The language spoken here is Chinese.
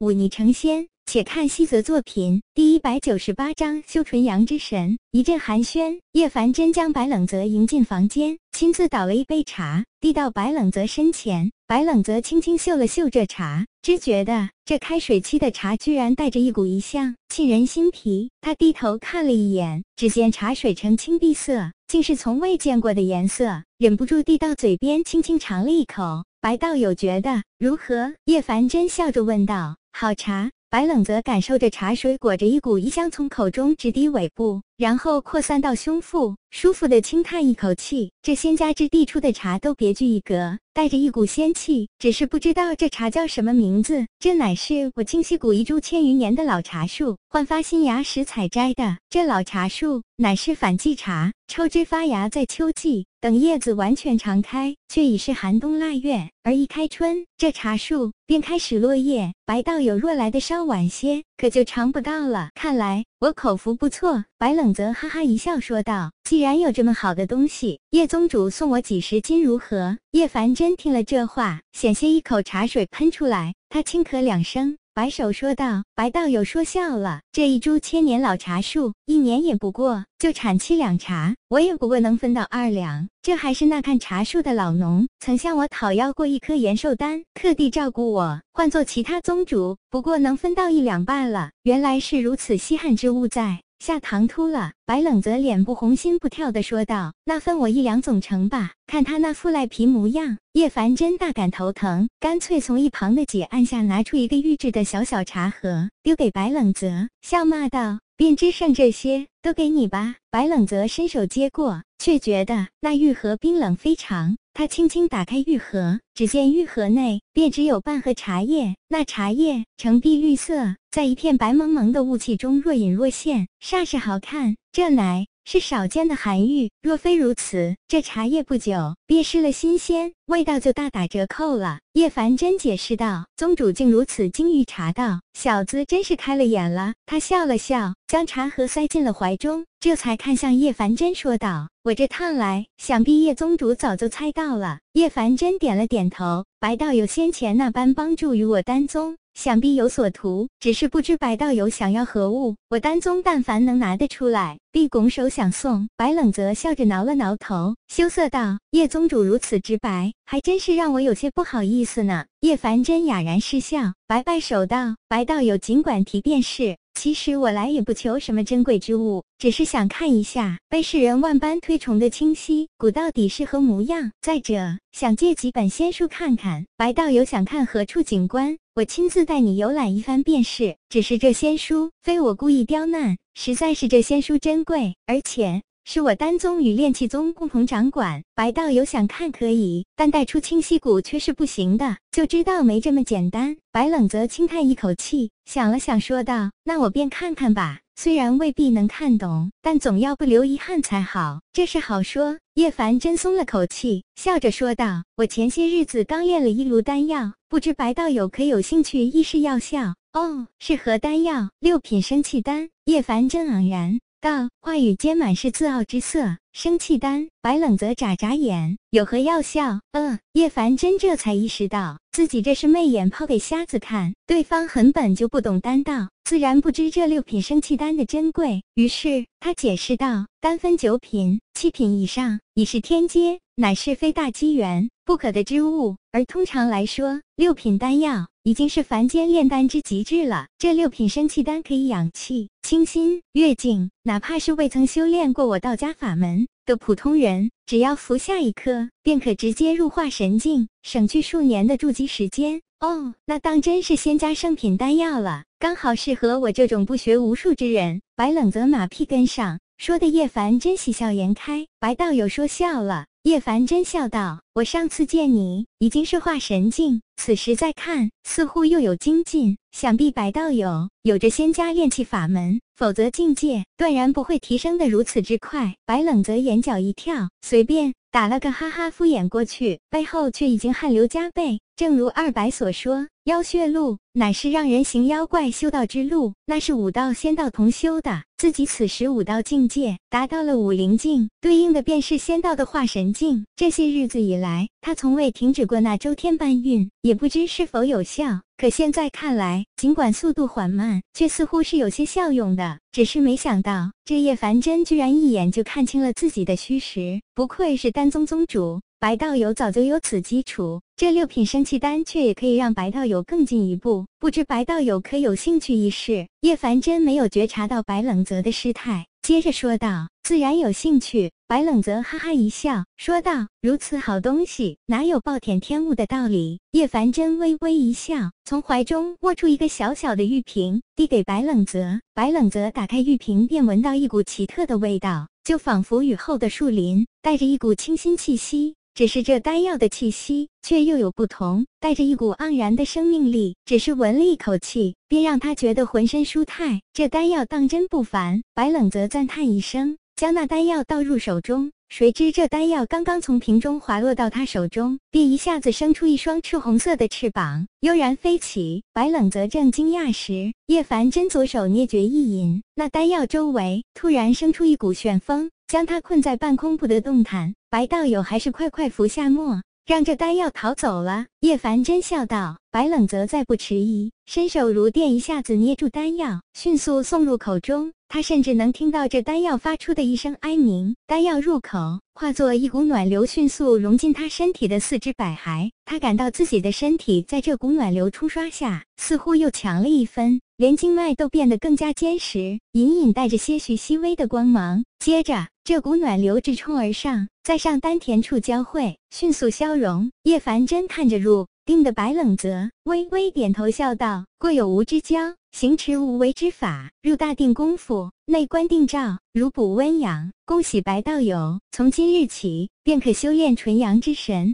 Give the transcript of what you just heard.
忤逆成仙。且看西泽作品第一百九十八章修纯阳之神。一阵寒暄，叶凡真将白冷泽迎进房间，亲自倒了一杯茶，递到白冷泽身前。白冷泽轻轻嗅了嗅这茶，只觉得这开水沏的茶居然带着一股异香，沁人心脾。他低头看了一眼，只见茶水呈青碧色，竟是从未见过的颜色，忍不住递到嘴边，轻轻尝了一口。白道友觉得如何？叶凡真笑着问道：“好茶。”白冷则感受着茶水裹着一股异香从口中直抵尾部，然后扩散到胸腹，舒服的轻叹一口气。这仙家之地出的茶都别具一格，带着一股仙气，只是不知道这茶叫什么名字。这乃是我清溪谷一株千余年的老茶树，焕发新芽时采摘的。这老茶树乃是反季茶，抽枝发芽在秋季。等叶子完全长开，却已是寒冬腊月。而一开春，这茶树便开始落叶。白道友若来的稍晚些，可就尝不到了。看来我口福不错。白冷泽哈哈一笑说道：“既然有这么好的东西，叶宗主送我几十斤如何？”叶凡真听了这话，险些一口茶水喷出来。他轻咳两声。白首说道：“白道友说笑了，这一株千年老茶树，一年也不过就产七两茶，我也不过能分到二两。这还是那看茶树的老农曾向我讨要过一颗延寿丹，特地照顾我。换做其他宗主，不过能分到一两半了。原来是如此稀罕之物，在。”下唐突了，白冷泽脸不红心不跳的说道：“那分我一两总成吧。”看他那副赖皮模样，叶凡真大感头疼，干脆从一旁的解案下拿出一个预制的小小茶盒，丢给白冷泽，笑骂道：“便只剩这些，都给你吧。”白冷泽伸手接过，却觉得那玉盒冰冷非常。他轻轻打开玉盒，只见玉盒内便只有半盒茶叶，那茶叶呈碧绿色，在一片白蒙蒙的雾气中若隐若现，煞是好看。这乃是少见的寒玉，若非如此，这茶叶不久便失了新鲜，味道就大打折扣了。叶凡真解释道：“宗主竟如此精于茶道，小子真是开了眼了。”他笑了笑，将茶盒塞进了怀中，这才看向叶凡真说道。我这趟来，想必叶宗主早就猜到了。叶凡真点了点头。白道友先前那般帮助于我丹宗，想必有所图，只是不知白道友想要何物。我丹宗但凡能拿得出来，必拱手相送。白冷泽笑着挠了挠头，羞涩道：“叶宗主如此直白，还真是让我有些不好意思呢。”叶凡真哑然失笑，摆摆手道：“白道友尽管提便是。”其实我来也不求什么珍贵之物，只是想看一下被世人万般推崇的清溪谷到底是何模样。再者，想借几本仙书看看。白道友想看何处景观，我亲自带你游览一番便是。只是这仙书非我故意刁难，实在是这仙书珍贵，而且。是我丹宗与炼气宗共同掌管，白道友想看可以，但带出清溪谷却是不行的，就知道没这么简单。白冷泽轻叹一口气，想了想，说道：“那我便看看吧，虽然未必能看懂，但总要不留遗憾才好。”这是好说。叶凡真松了口气，笑着说道：“我前些日子刚炼了一炉丹药，不知白道友可有兴趣一试药效？”哦，是何丹药？六品生气丹。叶凡真昂然。道话语间满是自傲之色。生气丹，白冷泽眨眨眼，有何药效？呃，叶凡真这才意识到自己这是媚眼抛给瞎子看，对方很本就不懂丹道，自然不知这六品生气丹的珍贵。于是他解释道：丹分九品，七品以上已是天阶，乃是非大机缘不可得之物。而通常来说，六品丹药已经是凡间炼丹之极致了。这六品生气丹可以养气、清心、悦境，哪怕是未曾修炼过我道家法门的普通人，只要服下一颗，便可直接入化神境，省去数年的筑基时间。哦，那当真是仙家圣品丹药了，刚好适合我这种不学无术之人。白冷泽马屁跟上，说的叶凡真喜笑颜开。白道友说笑了。叶凡真笑道：“我上次见你已经是化神境，此时再看，似乎又有精进。想必白道友有着仙家炼气法门，否则境界断然不会提升的如此之快。”白冷泽眼角一跳，随便打了个哈哈，敷衍过去，背后却已经汗流浃背。正如二白所说，妖血路乃是让人行妖怪修道之路，那是武道仙道同修的。自己此时武道境界达到了武灵境，对应的便是仙道的化神境。这些日子以。来，他从未停止过那周天搬运，也不知是否有效。可现在看来，尽管速度缓慢，却似乎是有些效用的。只是没想到，这叶凡真居然一眼就看清了自己的虚实，不愧是丹宗宗主。白道友早就有此基础，这六品生气丹却也可以让白道友更进一步。不知白道友可有兴趣一试？叶凡真没有觉察到白冷泽的失态，接着说道：“自然有兴趣。”白冷泽哈哈一笑，说道：“如此好东西，哪有暴殄天物的道理？”叶凡真微微一笑，从怀中握出一个小小的玉瓶，递给白冷泽。白冷泽打开玉瓶，便闻到一股奇特的味道，就仿佛雨后的树林，带着一股清新气息。只是这丹药的气息却又有不同，带着一股盎然的生命力。只是闻了一口气，便让他觉得浑身舒泰。这丹药当真不凡。白冷则赞叹一声，将那丹药倒入手中。谁知这丹药刚刚从瓶中滑落到他手中，便一下子生出一双赤红色的翅膀，悠然飞起。白冷则正惊讶时，叶凡真左手捏诀一引，那丹药周围突然生出一股旋风，将他困在半空不得动弹。白道友还是快快服下墨，让这丹药逃走了。叶凡真笑道。白冷则再不迟疑，伸手如电，一下子捏住丹药，迅速送入口中。他甚至能听到这丹药发出的一声哀鸣。丹药入口，化作一股暖流，迅速融进他身体的四肢百骸。他感到自己的身体在这股暖流冲刷下，似乎又强了一分，连经脉都变得更加坚实，隐隐带着些许细微的光芒。接着，这股暖流直冲而上，在上丹田处交汇，迅速消融。叶凡真看着入。定的白冷泽微微点头，笑道：“过有无之交，行持无为之法。入大定功夫，内观定照，如补温养。恭喜白道友，从今日起便可修炼纯阳之神。”